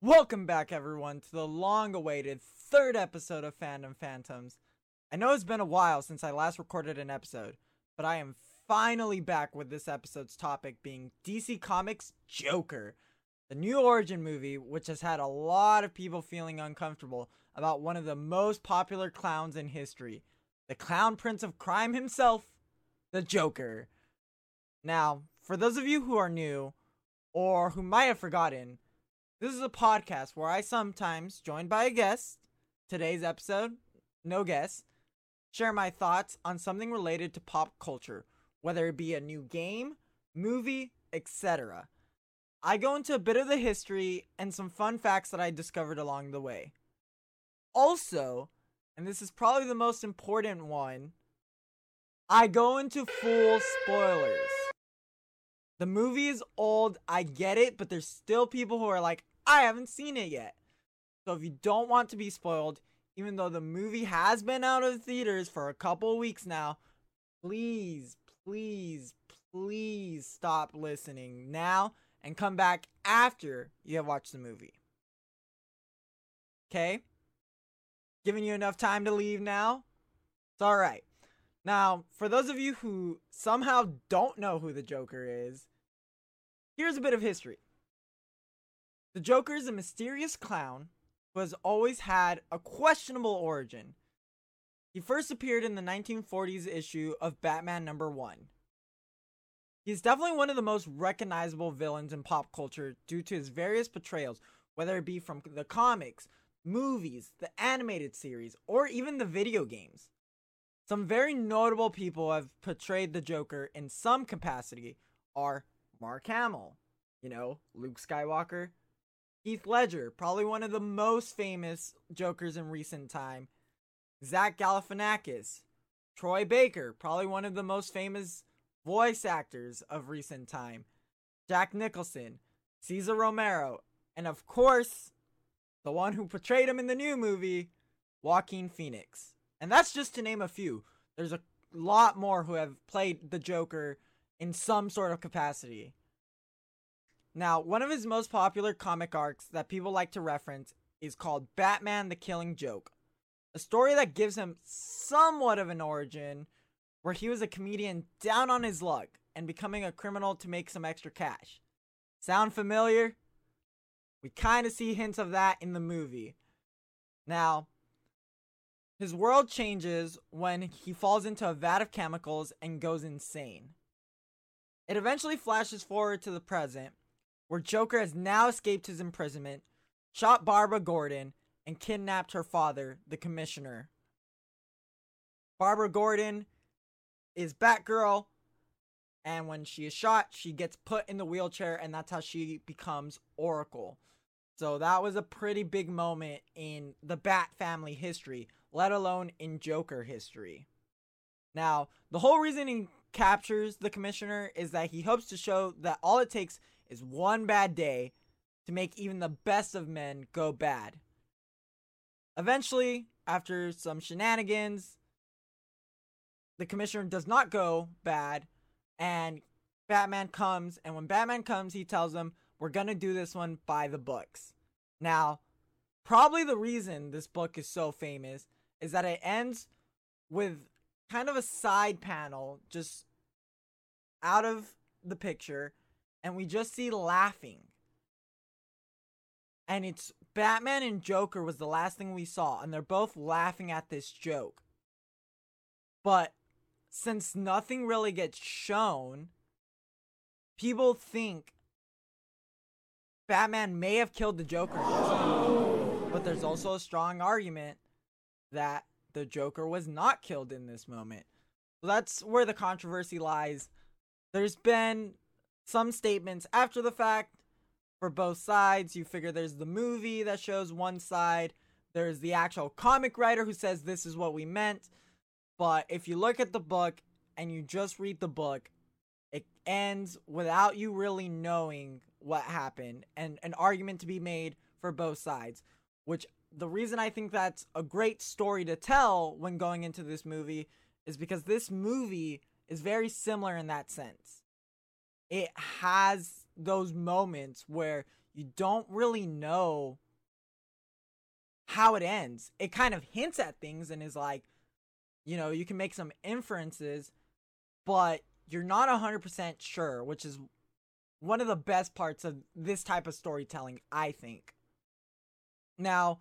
Welcome back, everyone, to the long awaited third episode of Fandom Phantoms. I know it's been a while since I last recorded an episode, but I am finally back with this episode's topic being DC Comics Joker, the new origin movie, which has had a lot of people feeling uncomfortable about one of the most popular clowns in history, the clown prince of crime himself, the Joker. Now, for those of you who are new, or who might have forgotten, this is a podcast where I sometimes, joined by a guest, today's episode, no guest, share my thoughts on something related to pop culture, whether it be a new game, movie, etc. I go into a bit of the history and some fun facts that I discovered along the way. Also, and this is probably the most important one, I go into full spoilers. The movie is old, I get it, but there's still people who are like, I haven't seen it yet. So if you don't want to be spoiled, even though the movie has been out of theaters for a couple weeks now, please, please, please stop listening now and come back after you have watched the movie. Okay? Giving you enough time to leave now? It's alright. Now, for those of you who somehow don't know who the Joker is, here's a bit of history. The Joker is a mysterious clown who has always had a questionable origin. He first appeared in the 1940s issue of Batman number 1. He's definitely one of the most recognizable villains in pop culture due to his various portrayals, whether it be from the comics, movies, the animated series, or even the video games. Some very notable people have portrayed the Joker in some capacity are Mark Hamill, you know, Luke Skywalker, Heath Ledger, probably one of the most famous Jokers in recent time, Zach Galifianakis, Troy Baker, probably one of the most famous voice actors of recent time, Jack Nicholson, Cesar Romero, and of course, the one who portrayed him in the new movie, Joaquin Phoenix. And that's just to name a few. There's a lot more who have played the Joker in some sort of capacity. Now, one of his most popular comic arcs that people like to reference is called Batman the Killing Joke, a story that gives him somewhat of an origin where he was a comedian down on his luck and becoming a criminal to make some extra cash. Sound familiar? We kind of see hints of that in the movie. Now, his world changes when he falls into a vat of chemicals and goes insane. It eventually flashes forward to the present, where Joker has now escaped his imprisonment, shot Barbara Gordon, and kidnapped her father, the commissioner. Barbara Gordon is Batgirl, and when she is shot, she gets put in the wheelchair, and that's how she becomes Oracle. So that was a pretty big moment in the Bat family history, let alone in Joker history. Now, the whole reason he captures the commissioner is that he hopes to show that all it takes is one bad day to make even the best of men go bad. Eventually, after some shenanigans, the commissioner does not go bad, and Batman comes. And when Batman comes, he tells him, We're gonna do this one by the books. Now, probably the reason this book is so famous is that it ends with kind of a side panel just out of the picture and we just see laughing. And it's Batman and Joker was the last thing we saw, and they're both laughing at this joke. But since nothing really gets shown, people think Batman may have killed the Joker. But there's also a strong argument that the Joker was not killed in this moment. So that's where the controversy lies. There's been some statements after the fact for both sides. You figure there's the movie that shows one side, there's the actual comic writer who says this is what we meant. But if you look at the book and you just read the book, it ends without you really knowing what happened and an argument to be made for both sides. Which the reason I think that's a great story to tell when going into this movie is because this movie is very similar in that sense it has those moments where you don't really know how it ends. It kind of hints at things and is like, you know, you can make some inferences, but you're not 100% sure, which is one of the best parts of this type of storytelling, I think. Now,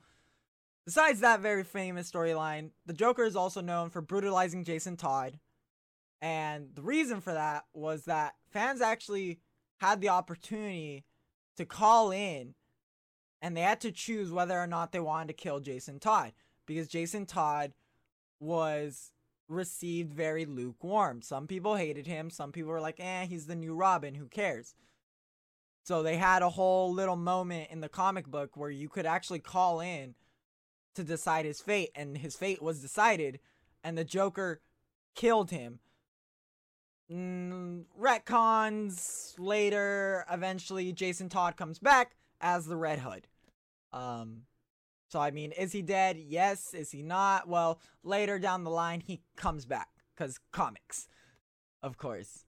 besides that very famous storyline, the Joker is also known for brutalizing Jason Todd. And the reason for that was that fans actually had the opportunity to call in and they had to choose whether or not they wanted to kill Jason Todd because Jason Todd was received very lukewarm. Some people hated him, some people were like, "Eh, he's the new Robin, who cares?" So they had a whole little moment in the comic book where you could actually call in to decide his fate and his fate was decided and the Joker killed him. Mm, retcons later, eventually Jason Todd comes back as the Red Hood. Um, so I mean, is he dead? Yes. Is he not? Well, later down the line, he comes back because comics, of course.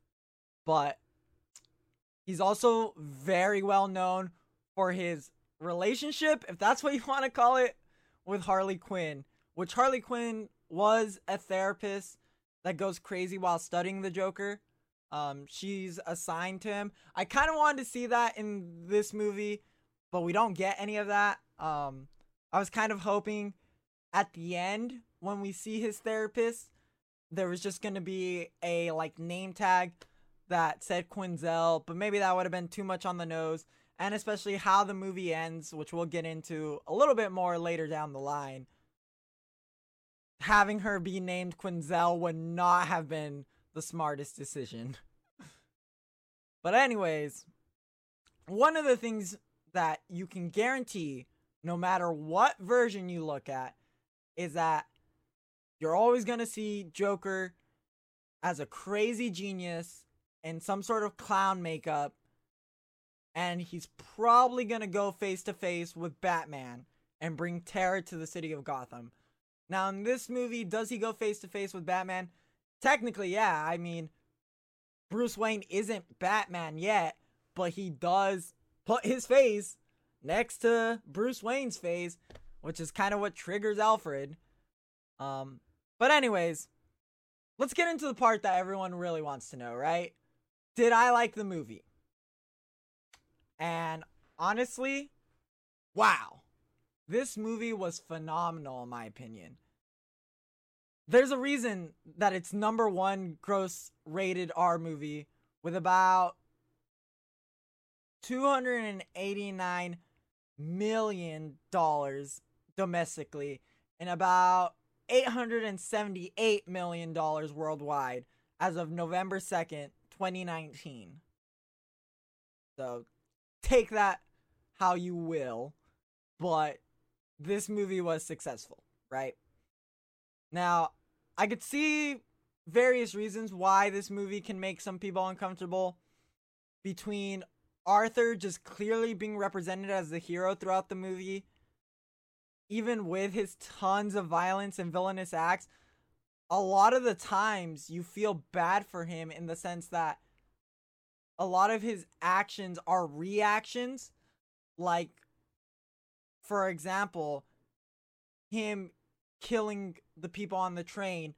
But he's also very well known for his relationship, if that's what you want to call it, with Harley Quinn, which Harley Quinn was a therapist that goes crazy while studying the Joker. Um, she's assigned to him. I kind of wanted to see that in this movie but we don't get any of that. Um, I was kind of hoping at the end when we see his therapist, there was just gonna be a like name tag that said Quinzel, but maybe that would have been too much on the nose. And especially how the movie ends, which we'll get into a little bit more later down the line. Having her be named Quinzel would not have been the smartest decision. but, anyways, one of the things that you can guarantee no matter what version you look at is that you're always going to see Joker as a crazy genius in some sort of clown makeup and he's probably going to go face to face with Batman and bring terror to the city of Gotham. Now in this movie does he go face to face with Batman? Technically, yeah. I mean, Bruce Wayne isn't Batman yet, but he does put his face next to Bruce Wayne's face, which is kind of what triggers Alfred. Um, but anyways, let's get into the part that everyone really wants to know, right? Did I like the movie? And honestly, wow. This movie was phenomenal in my opinion. There's a reason that it's number 1 gross rated R movie with about 289 million dollars domestically and about 878 million dollars worldwide as of November 2nd, 2019. So take that how you will, but this movie was successful, right? Now, I could see various reasons why this movie can make some people uncomfortable between Arthur just clearly being represented as the hero throughout the movie, even with his tons of violence and villainous acts, a lot of the times you feel bad for him in the sense that a lot of his actions are reactions. Like, for example, him killing the people on the train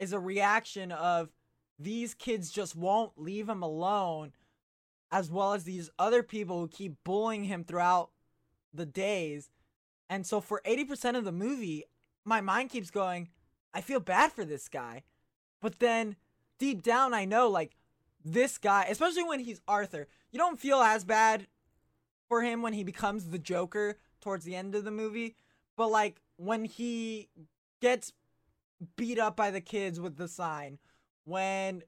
is a reaction of these kids just won't leave him alone as well as these other people who keep bullying him throughout the days. And so for 80% of the movie, my mind keeps going, I feel bad for this guy. But then deep down, I know, like, this guy, especially when he's Arthur, you don't feel as bad for him when he becomes the Joker towards the end of the movie. But, like, when he gets beat up by the kids with the sign, when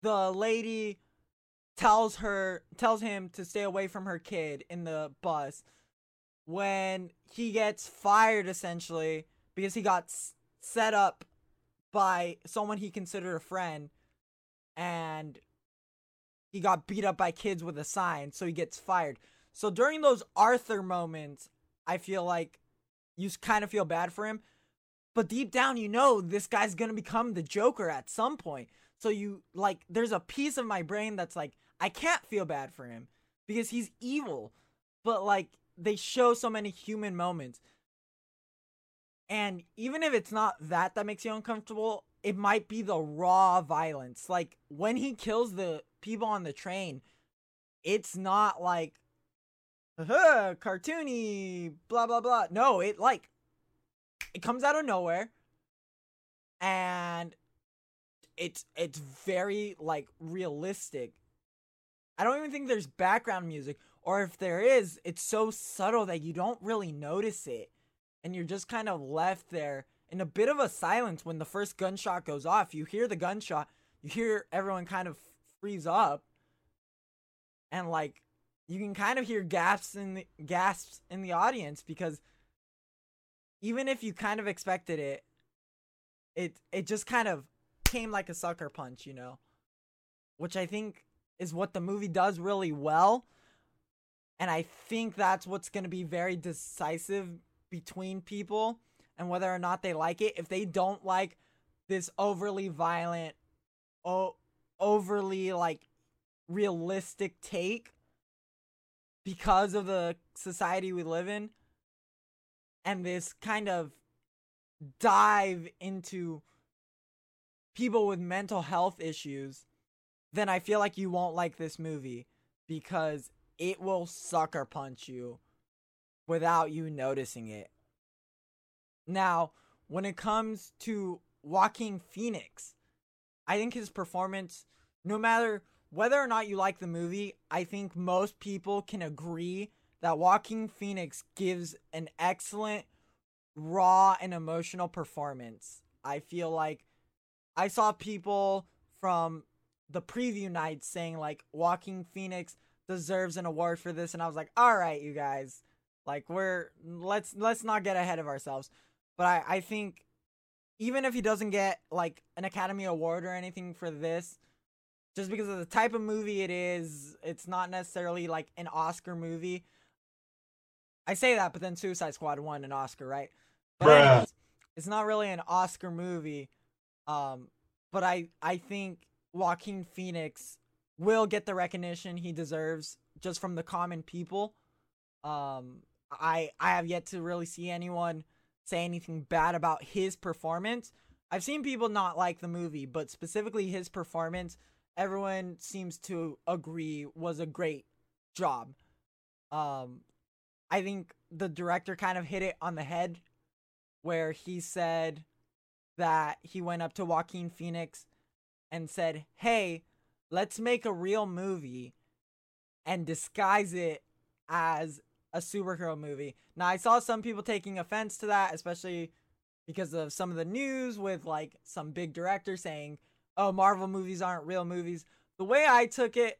the lady tells her tells him to stay away from her kid in the bus when he gets fired essentially because he got s- set up by someone he considered a friend and he got beat up by kids with a sign so he gets fired so during those arthur moments i feel like you kind of feel bad for him but deep down you know this guy's gonna become the joker at some point so you like there's a piece of my brain that's like I can't feel bad for him because he's evil. But like they show so many human moments. And even if it's not that that makes you uncomfortable, it might be the raw violence. Like when he kills the people on the train, it's not like Uh-huh, cartoony, blah blah blah. No, it like it comes out of nowhere and it's it's very like realistic. I don't even think there's background music or if there is, it's so subtle that you don't really notice it and you're just kind of left there in a bit of a silence when the first gunshot goes off. You hear the gunshot, you hear everyone kind of freeze up and like you can kind of hear gasps in the gasps in the audience because even if you kind of expected it it it just kind of came like a sucker punch, you know. Which I think is what the movie does really well. And I think that's what's going to be very decisive between people and whether or not they like it. If they don't like this overly violent, o- overly like realistic take because of the society we live in and this kind of dive into people with mental health issues, then I feel like you won't like this movie because it will sucker punch you without you noticing it. Now, when it comes to Joaquin Phoenix, I think his performance, no matter whether or not you like the movie, I think most people can agree that Joaquin Phoenix gives an excellent raw and emotional performance. I feel like I saw people from the preview night saying like Joaquin Phoenix deserves an award for this and I was like, "All right, you guys. Like we're let's let's not get ahead of ourselves." But I I think even if he doesn't get like an Academy Award or anything for this, just because of the type of movie it is, it's not necessarily like an Oscar movie. I say that, but then Suicide Squad won an Oscar, right? But anyways, it's not really an Oscar movie. Um, but I I think Joaquin Phoenix will get the recognition he deserves just from the common people. Um, I I have yet to really see anyone say anything bad about his performance. I've seen people not like the movie, but specifically his performance, everyone seems to agree was a great job. Um, I think the director kind of hit it on the head where he said that he went up to Joaquin Phoenix and said, Hey, let's make a real movie and disguise it as a superhero movie. Now, I saw some people taking offense to that, especially because of some of the news with like some big director saying, oh, Marvel movies aren't real movies. The way I took it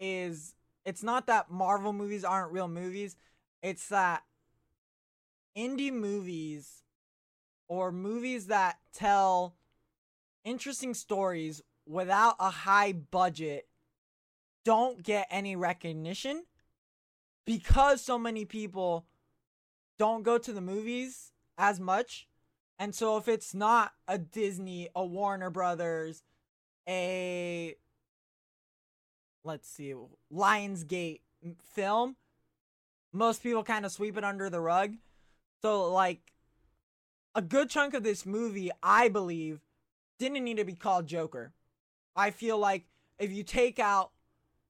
is it's not that Marvel movies aren't real movies, it's that indie movies or movies that tell interesting stories without a high budget don't get any recognition because so many people don't go to the movies as much. And so if it's not a Disney, a Warner Brothers, a let's see, Lionsgate film, most people kind of sweep it under the rug. So like a good chunk of this movie, I believe, didn't need to be called Joker. I feel like if you take out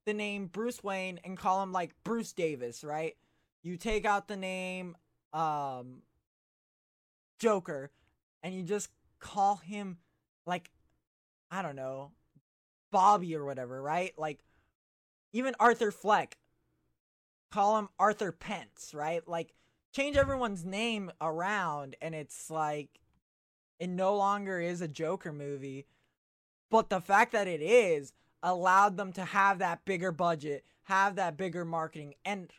the name Bruce Wayne and call him like Bruce Davis, right? You take out the name um Joker and you just call him like I don't know, Bobby or whatever, right? Like even Arthur Fleck call him Arthur Pence, right? Like change everyone's name around and it's like it no longer is a Joker movie. But the fact that it is allowed them to have that bigger budget, have that bigger marketing, and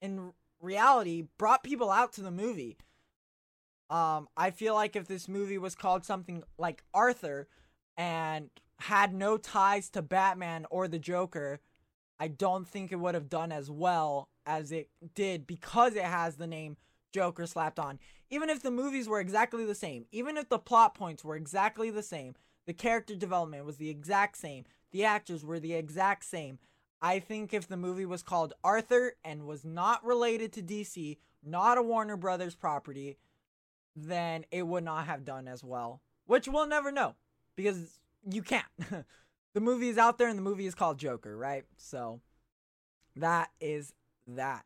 in reality brought people out to the movie. Um, I feel like if this movie was called something like Arthur and had no ties to Batman or the Joker, I don't think it would have done as well as it did because it has the name Joker slapped on. Even if the movies were exactly the same, even if the plot points were exactly the same, the character development was the exact same, the actors were the exact same, I think if the movie was called Arthur and was not related to DC, not a Warner Brothers property, then it would not have done as well. Which we'll never know because you can't. the movie is out there and the movie is called Joker, right? So that is that.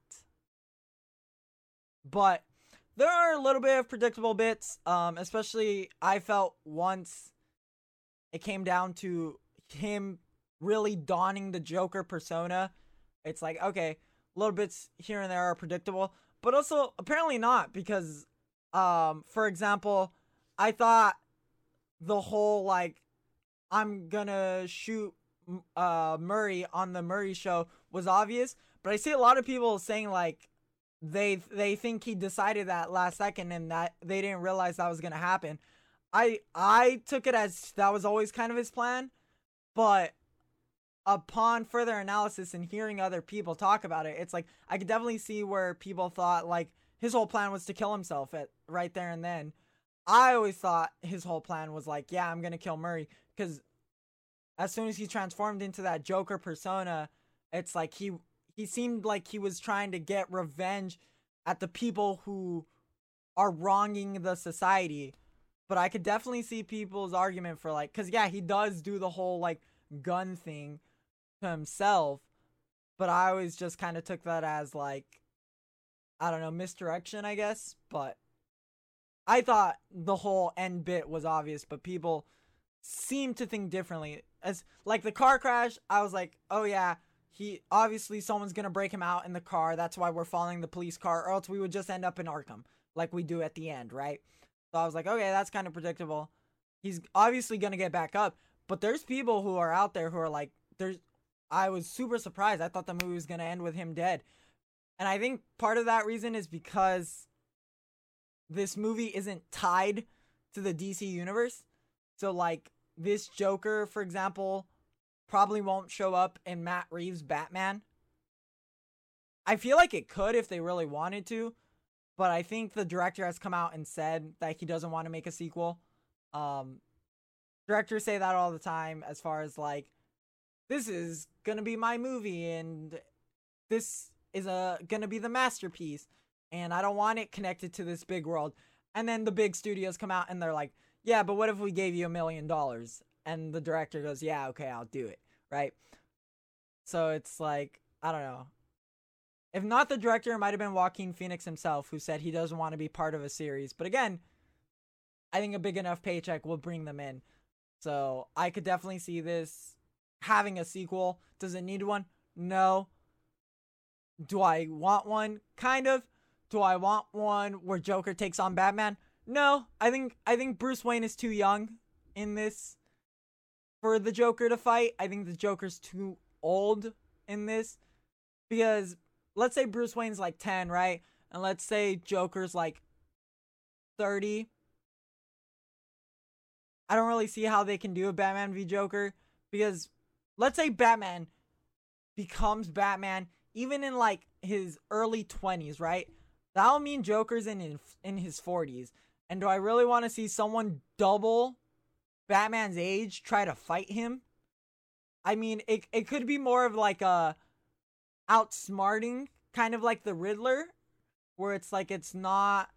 But there are a little bit of predictable bits, um, especially I felt once it came down to him really donning the Joker persona. It's like, okay, little bits here and there are predictable, but also apparently not because, um, for example, I thought the whole like I'm gonna shoot uh Murray on the Murray show was obvious, but I see a lot of people saying like they they think he decided that last second and that they didn't realize that was gonna happen. I I took it as that was always kind of his plan, but upon further analysis and hearing other people talk about it, it's like I could definitely see where people thought like his whole plan was to kill himself at right there and then. I always thought his whole plan was like, yeah, I'm gonna kill Murray because as soon as he transformed into that Joker persona, it's like he he seemed like he was trying to get revenge at the people who are wronging the society. But I could definitely see people's argument for like, cause yeah, he does do the whole like gun thing to himself. But I always just kind of took that as like, I don't know, misdirection, I guess. But I thought the whole end bit was obvious, but people seem to think differently. As like the car crash, I was like, oh yeah, he obviously someone's gonna break him out in the car. That's why we're following the police car, or else we would just end up in Arkham, like we do at the end, right? So I was like, okay, that's kind of predictable. He's obviously gonna get back up, but there's people who are out there who are like, there's. I was super surprised. I thought the movie was gonna end with him dead, and I think part of that reason is because this movie isn't tied to the DC universe. So like this Joker, for example, probably won't show up in Matt Reeves' Batman. I feel like it could if they really wanted to, but I think the director has come out and said that he doesn't want to make a sequel. Um, directors say that all the time, as far as like, this is gonna be my movie, and this is a gonna be the masterpiece, and I don't want it connected to this big world. And then the big studios come out and they're like, yeah, but what if we gave you a million dollars? And the director goes, yeah, okay, I'll do it, right? So it's like, I don't know. If not the director, it might have been Joaquin Phoenix himself who said he doesn't want to be part of a series. But again, I think a big enough paycheck will bring them in. So I could definitely see this having a sequel. Does it need one? No. Do I want one? Kind of. Do I want one where Joker takes on Batman? No, I think I think Bruce Wayne is too young in this for the Joker to fight. I think the Joker's too old in this because let's say Bruce Wayne's like 10, right? And let's say Joker's like 30. I don't really see how they can do a Batman v Joker because let's say Batman becomes Batman even in like his early 20s, right? That'll mean Joker's in in, in his 40s. And do I really want to see someone double Batman's age try to fight him? I mean, it it could be more of like a outsmarting, kind of like the Riddler, where it's like it's not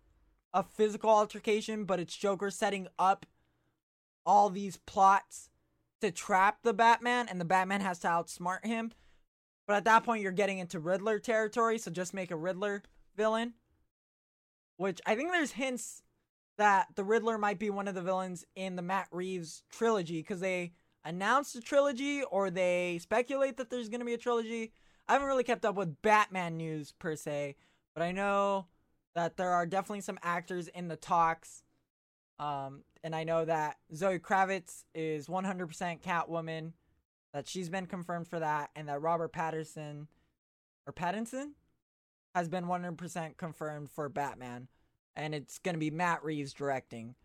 a physical altercation, but it's Joker setting up all these plots to trap the Batman, and the Batman has to outsmart him. But at that point, you're getting into Riddler territory, so just make a Riddler villain. Which I think there's hints that the Riddler might be one of the villains in the Matt Reeves trilogy because they announced a trilogy or they speculate that there's going to be a trilogy. I haven't really kept up with Batman news per se, but I know that there are definitely some actors in the talks. Um, and I know that Zoe Kravitz is 100% Catwoman, that she's been confirmed for that, and that Robert Patterson or Pattinson has been 100% confirmed for Batman and it's to be Matt Reeves directing.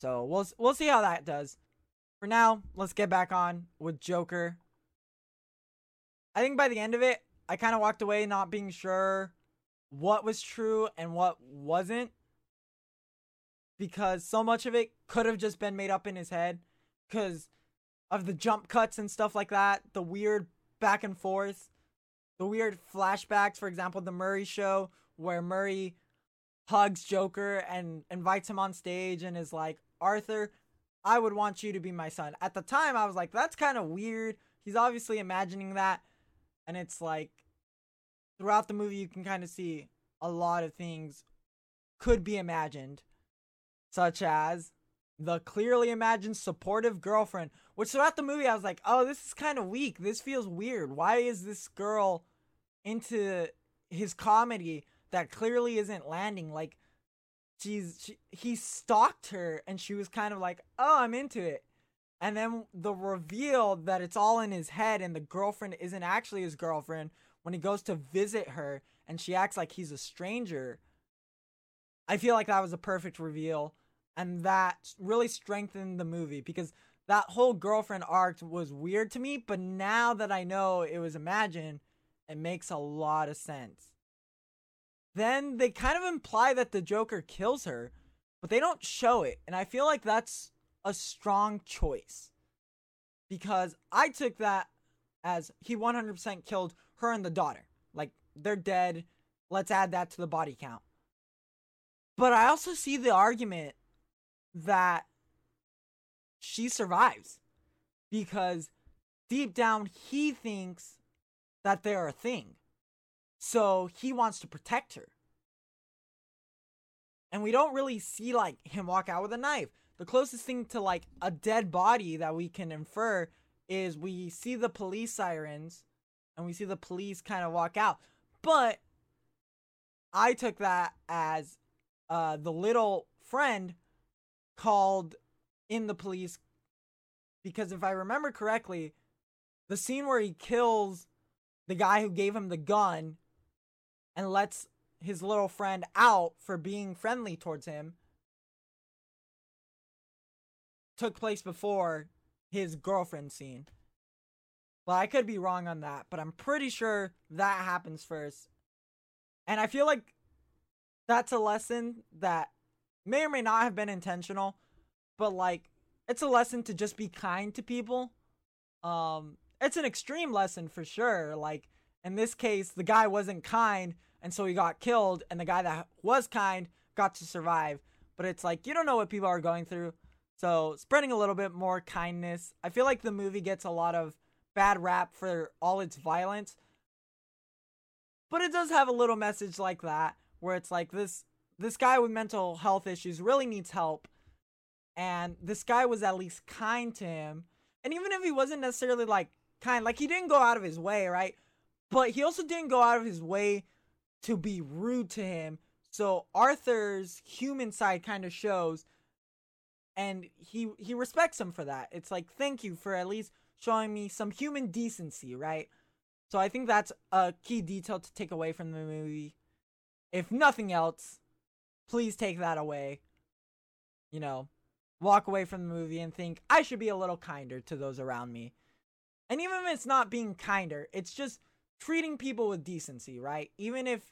So we'll we'll see how that does. For now, let's get back on with Joker. I think by the end of it, I kind of walked away not being sure what was true and what wasn't because so much of it could have just been made up in his head because of the jump cuts and stuff like that, the weird back and forth the weird flashbacks, for example, the Murray show where Murray hugs Joker and invites him on stage and is like, Arthur, I would want you to be my son. At the time, I was like, that's kind of weird. He's obviously imagining that. And it's like, throughout the movie, you can kind of see a lot of things could be imagined, such as the clearly imagined supportive girlfriend. Which throughout the movie, I was like, oh, this is kind of weak. This feels weird. Why is this girl into his comedy that clearly isn't landing? Like, she's she, he stalked her, and she was kind of like, oh, I'm into it. And then the reveal that it's all in his head, and the girlfriend isn't actually his girlfriend when he goes to visit her, and she acts like he's a stranger. I feel like that was a perfect reveal and that really strengthened the movie because that whole girlfriend arc was weird to me, but now that I know it was imagined, it makes a lot of sense. Then they kind of imply that the Joker kills her, but they don't show it, and I feel like that's a strong choice. Because I took that as he 100% killed her and the daughter. Like, they're dead. Let's add that to the body count. But I also see the argument that she survives because deep down he thinks that they're a thing. So he wants to protect her. And we don't really see like him walk out with a knife. The closest thing to like a dead body that we can infer is we see the police sirens and we see the police kind of walk out. But I took that as uh, the little friend called in the police because if I remember correctly, the scene where he kills the guy who gave him the gun and lets his little friend out for being friendly towards him took place before his girlfriend scene. Well, I could be wrong on that, but I'm pretty sure that happens first. And I feel like that's a lesson that may or may not have been intentional, but like it's a lesson to just be kind to people. Um it's an extreme lesson for sure. Like in this case, the guy wasn't kind and so he got killed and the guy that was kind got to survive. But it's like you don't know what people are going through. So, spreading a little bit more kindness. I feel like the movie gets a lot of bad rap for all its violence. But it does have a little message like that where it's like this this guy with mental health issues really needs help and this guy was at least kind to him. And even if he wasn't necessarily like kind like he didn't go out of his way right? But he also didn't go out of his way to be rude to him. So arthur's human side kind of shows and he he respects him for that. It's like thank you for at least showing me some human decency right? So i think that's a key detail to take away from the movie. If nothing else please take that away. You know, walk away from the movie and think, I should be a little kinder to those around me. And even if it's not being kinder, it's just treating people with decency, right? Even if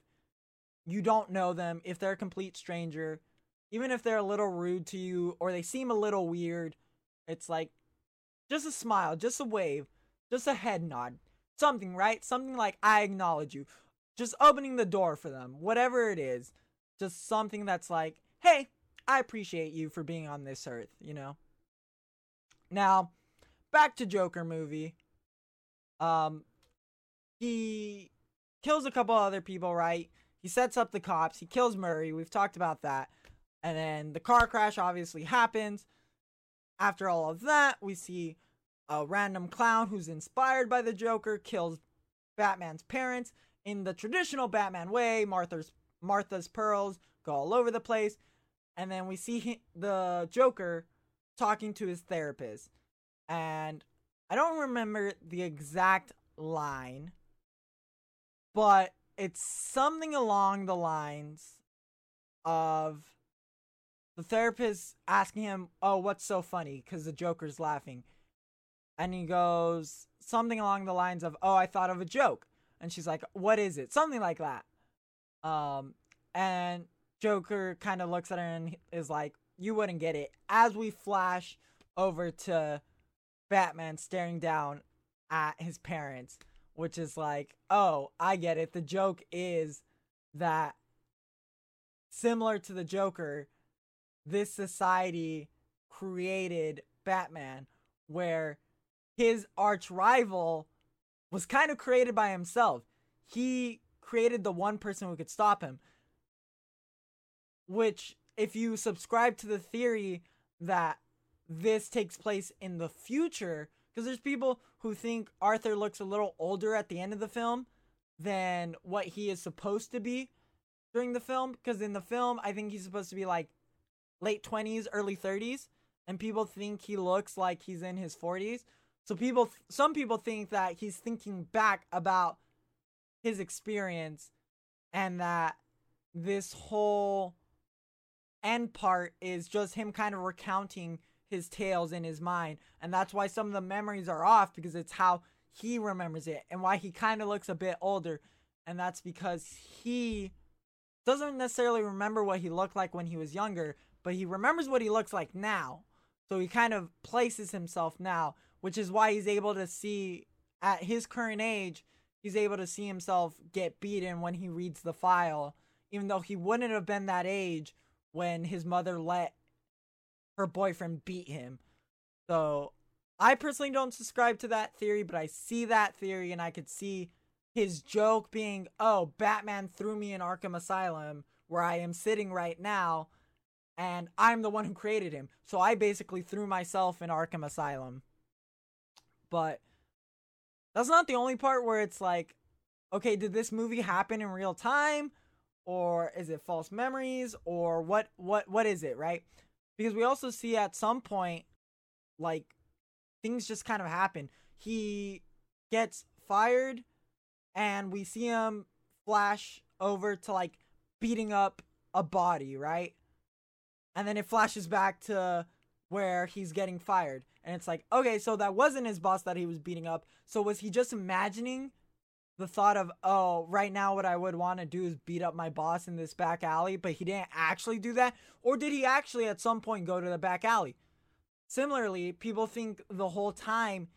you don't know them, if they're a complete stranger, even if they're a little rude to you or they seem a little weird, it's like just a smile, just a wave, just a head nod, something, right? Something like, I acknowledge you. Just opening the door for them, whatever it is just something that's like, hey, I appreciate you for being on this earth, you know? Now, back to Joker movie. Um, he kills a couple other people, right? He sets up the cops. He kills Murray. We've talked about that. And then the car crash obviously happens. After all of that, we see a random clown who's inspired by the Joker kills Batman's parents in the traditional Batman way. Martha's Martha's pearls go all over the place. And then we see he, the Joker talking to his therapist. And I don't remember the exact line, but it's something along the lines of the therapist asking him, Oh, what's so funny? Because the Joker's laughing. And he goes something along the lines of, Oh, I thought of a joke. And she's like, What is it? Something like that. Um, and Joker kind of looks at her and is like, "You wouldn't get it." As we flash over to Batman staring down at his parents, which is like, oh, I get it. The joke is that similar to the Joker, this society created Batman where his arch rival was kind of created by himself. He created the one person who could stop him. Which, if you subscribe to the theory that this takes place in the future, because there's people who think Arthur looks a little older at the end of the film than what he is supposed to be during the film. Because in the film, I think he's supposed to be like late 20s, early 30s, and people think he looks like he's in his 40s. So people, some people think that he's thinking back about his experience and that this whole end part is just him kind of recounting his tales in his mind. And that's why some of the memories are off because it's how he remembers it and why he kind of looks a bit older. And that's because he doesn't necessarily remember what he looked like when he was younger, but he remembers what he looks like now. So he kind of places himself now, which is why he's able to see at his current age, he's able to see himself get beaten when he reads the file, even though he wouldn't have been that age when his mother let her boyfriend beat him. So I personally don't subscribe to that theory, but I see that theory and I could see his joke being, oh, Batman threw me in Arkham Asylum where I am sitting right now, and I'm the one who created him. So I basically threw myself in Arkham Asylum. But that's not the only part where it's like, okay, did this movie happen in real time? Or is it false memories? Or what what what is it, right? Because we also see at some point, like, things just kind of happen. He gets fired and we see him flash over to like beating up a body, right? And then it flashes back to where he's getting fired. And it's like, okay, so that wasn't his boss that he was beating up. So was he just imagining the thought of, oh, right now what I would want to do is beat up my boss in this back alley, but he didn't actually do that? Or did he actually at some point go to the back alley? Similarly, people think the whole time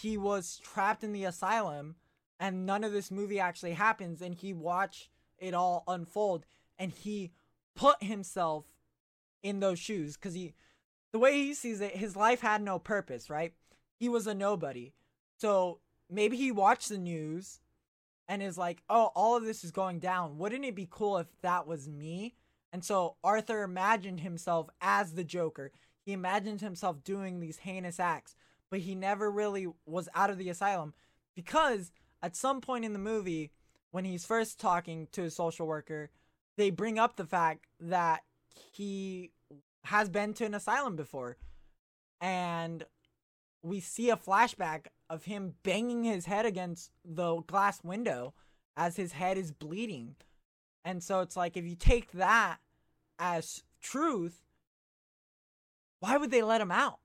he was trapped in the asylum and none of this movie actually happens and he watched it all unfold and he put himself in those shoes because he the way he sees it his life had no purpose right he was a nobody so maybe he watched the news and is like oh all of this is going down. Wouldn't it be cool if that was me? And so arthur imagined himself as the joker. He imagined himself doing these heinous acts but he never really was out of the asylum because at some point in the movie, when he's first talking to a social worker, they bring up the fact that he has been to an asylum before. And we see a flashback of him banging his head against the glass window as his head is bleeding. And so it's like, if you take that as truth, why would they let him out?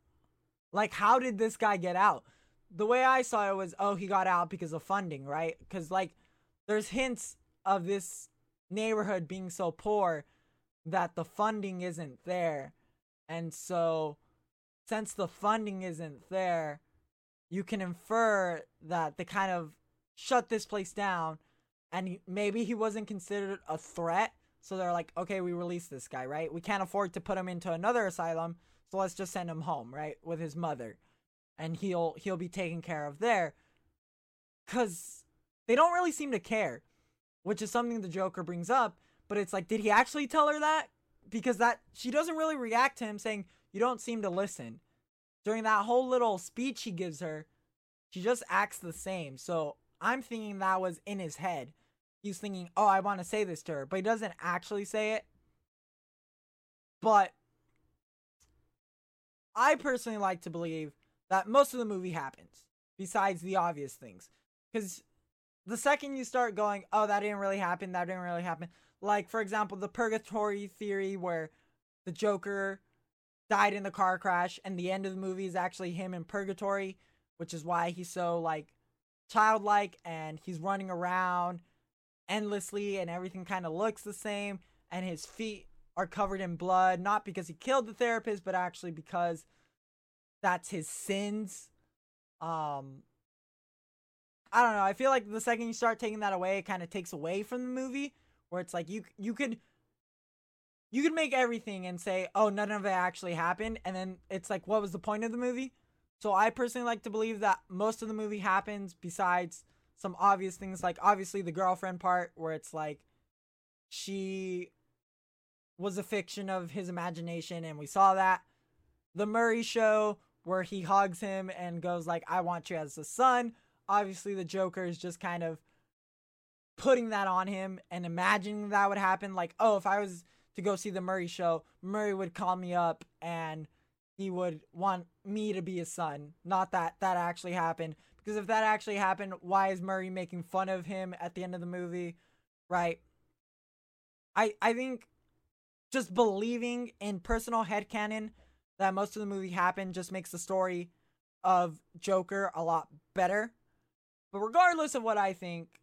Like, how did this guy get out? the way I saw it was, oh, he got out because of funding, right? Because like, there's hints of this neighborhood being so poor that the funding isn't there, and so since the funding isn't there, you can infer that they kind of shut this place down, and maybe he wasn't considered a threat. So they're like, okay, we release this guy, right? We can't afford to put him into another asylum, so let's just send him home, right, with his mother. And he'll he'll be taken care of there. Cuz they don't really seem to care which is something the joker brings up. But it's like did he actually tell her that? Because that she doesn't really react to him saying you don't seem to listen during that whole little speech he gives her she just acts the same. So i'm thinking that was in his head. He's thinking oh i want to say this to her but he doesn't actually say it. But i personally like to believe that most of the movie happens, besides the obvious things. Because the second you start going, oh, that didn't really happen, that didn't really happen, like, for example, the purgatory theory where the Joker died in the car crash and the end of the movie is actually him in purgatory, which is why he's so, like, childlike and he's running around endlessly and everything kind of looks the same and his feet are covered in blood, not because he killed the therapist, but actually because that's his sins. Um I don't know. I feel like the second you start taking that away, it kind of takes away from the movie. Where it's like you you could you could make everything and say, oh, none of it actually happened, and then it's like, what was the point of the movie? So I personally like to believe that most of the movie happens besides some obvious things, like obviously the girlfriend part, where it's like she was a fiction of his imagination, and we saw that. The Murray show, where he hugs him and goes like, "I want you as a son." Obviously, the Joker is just kind of putting that on him and imagining that would happen. Like, oh, if I was to go see the Murray show, Murray would call me up and he would want me to be his son. Not that that actually happened. Because if that actually happened, why is Murray making fun of him at the end of the movie? Right? I I think just believing in personal headcanon that most of the movie happened just makes the story of Joker a lot better. But regardless of what I think,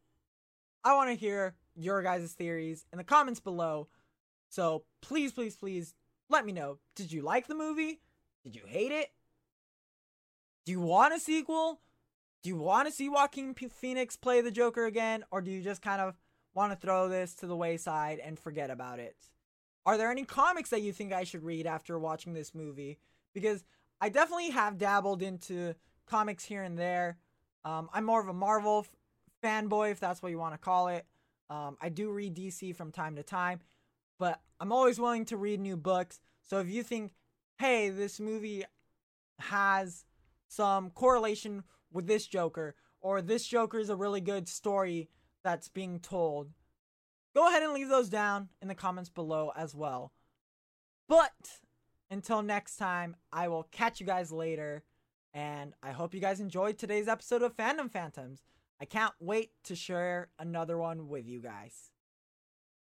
I want to hear your guys' theories in the comments below. So please, please, please let me know. Did you like the movie? Did you hate it? Do you want a sequel? Do you want to see Joaquin Phoenix play the Joker again? Or do you just kind of want to throw this to the wayside and forget about it? Are there any comics that you think I should read after watching this movie? Because I definitely have dabbled into comics here and there. Um, I'm more of a Marvel f- fanboy, if that's what you want to call it. Um, I do read DC from time to time, but I'm always willing to read new books. So if you think, hey, this movie has some correlation with this Joker, or this Joker is a really good story that's being told, go ahead and leave those down in the comments below as well. But until next time, I will catch you guys later. And I hope you guys enjoyed today's episode of Fandom Phantoms. I can't wait to share another one with you guys.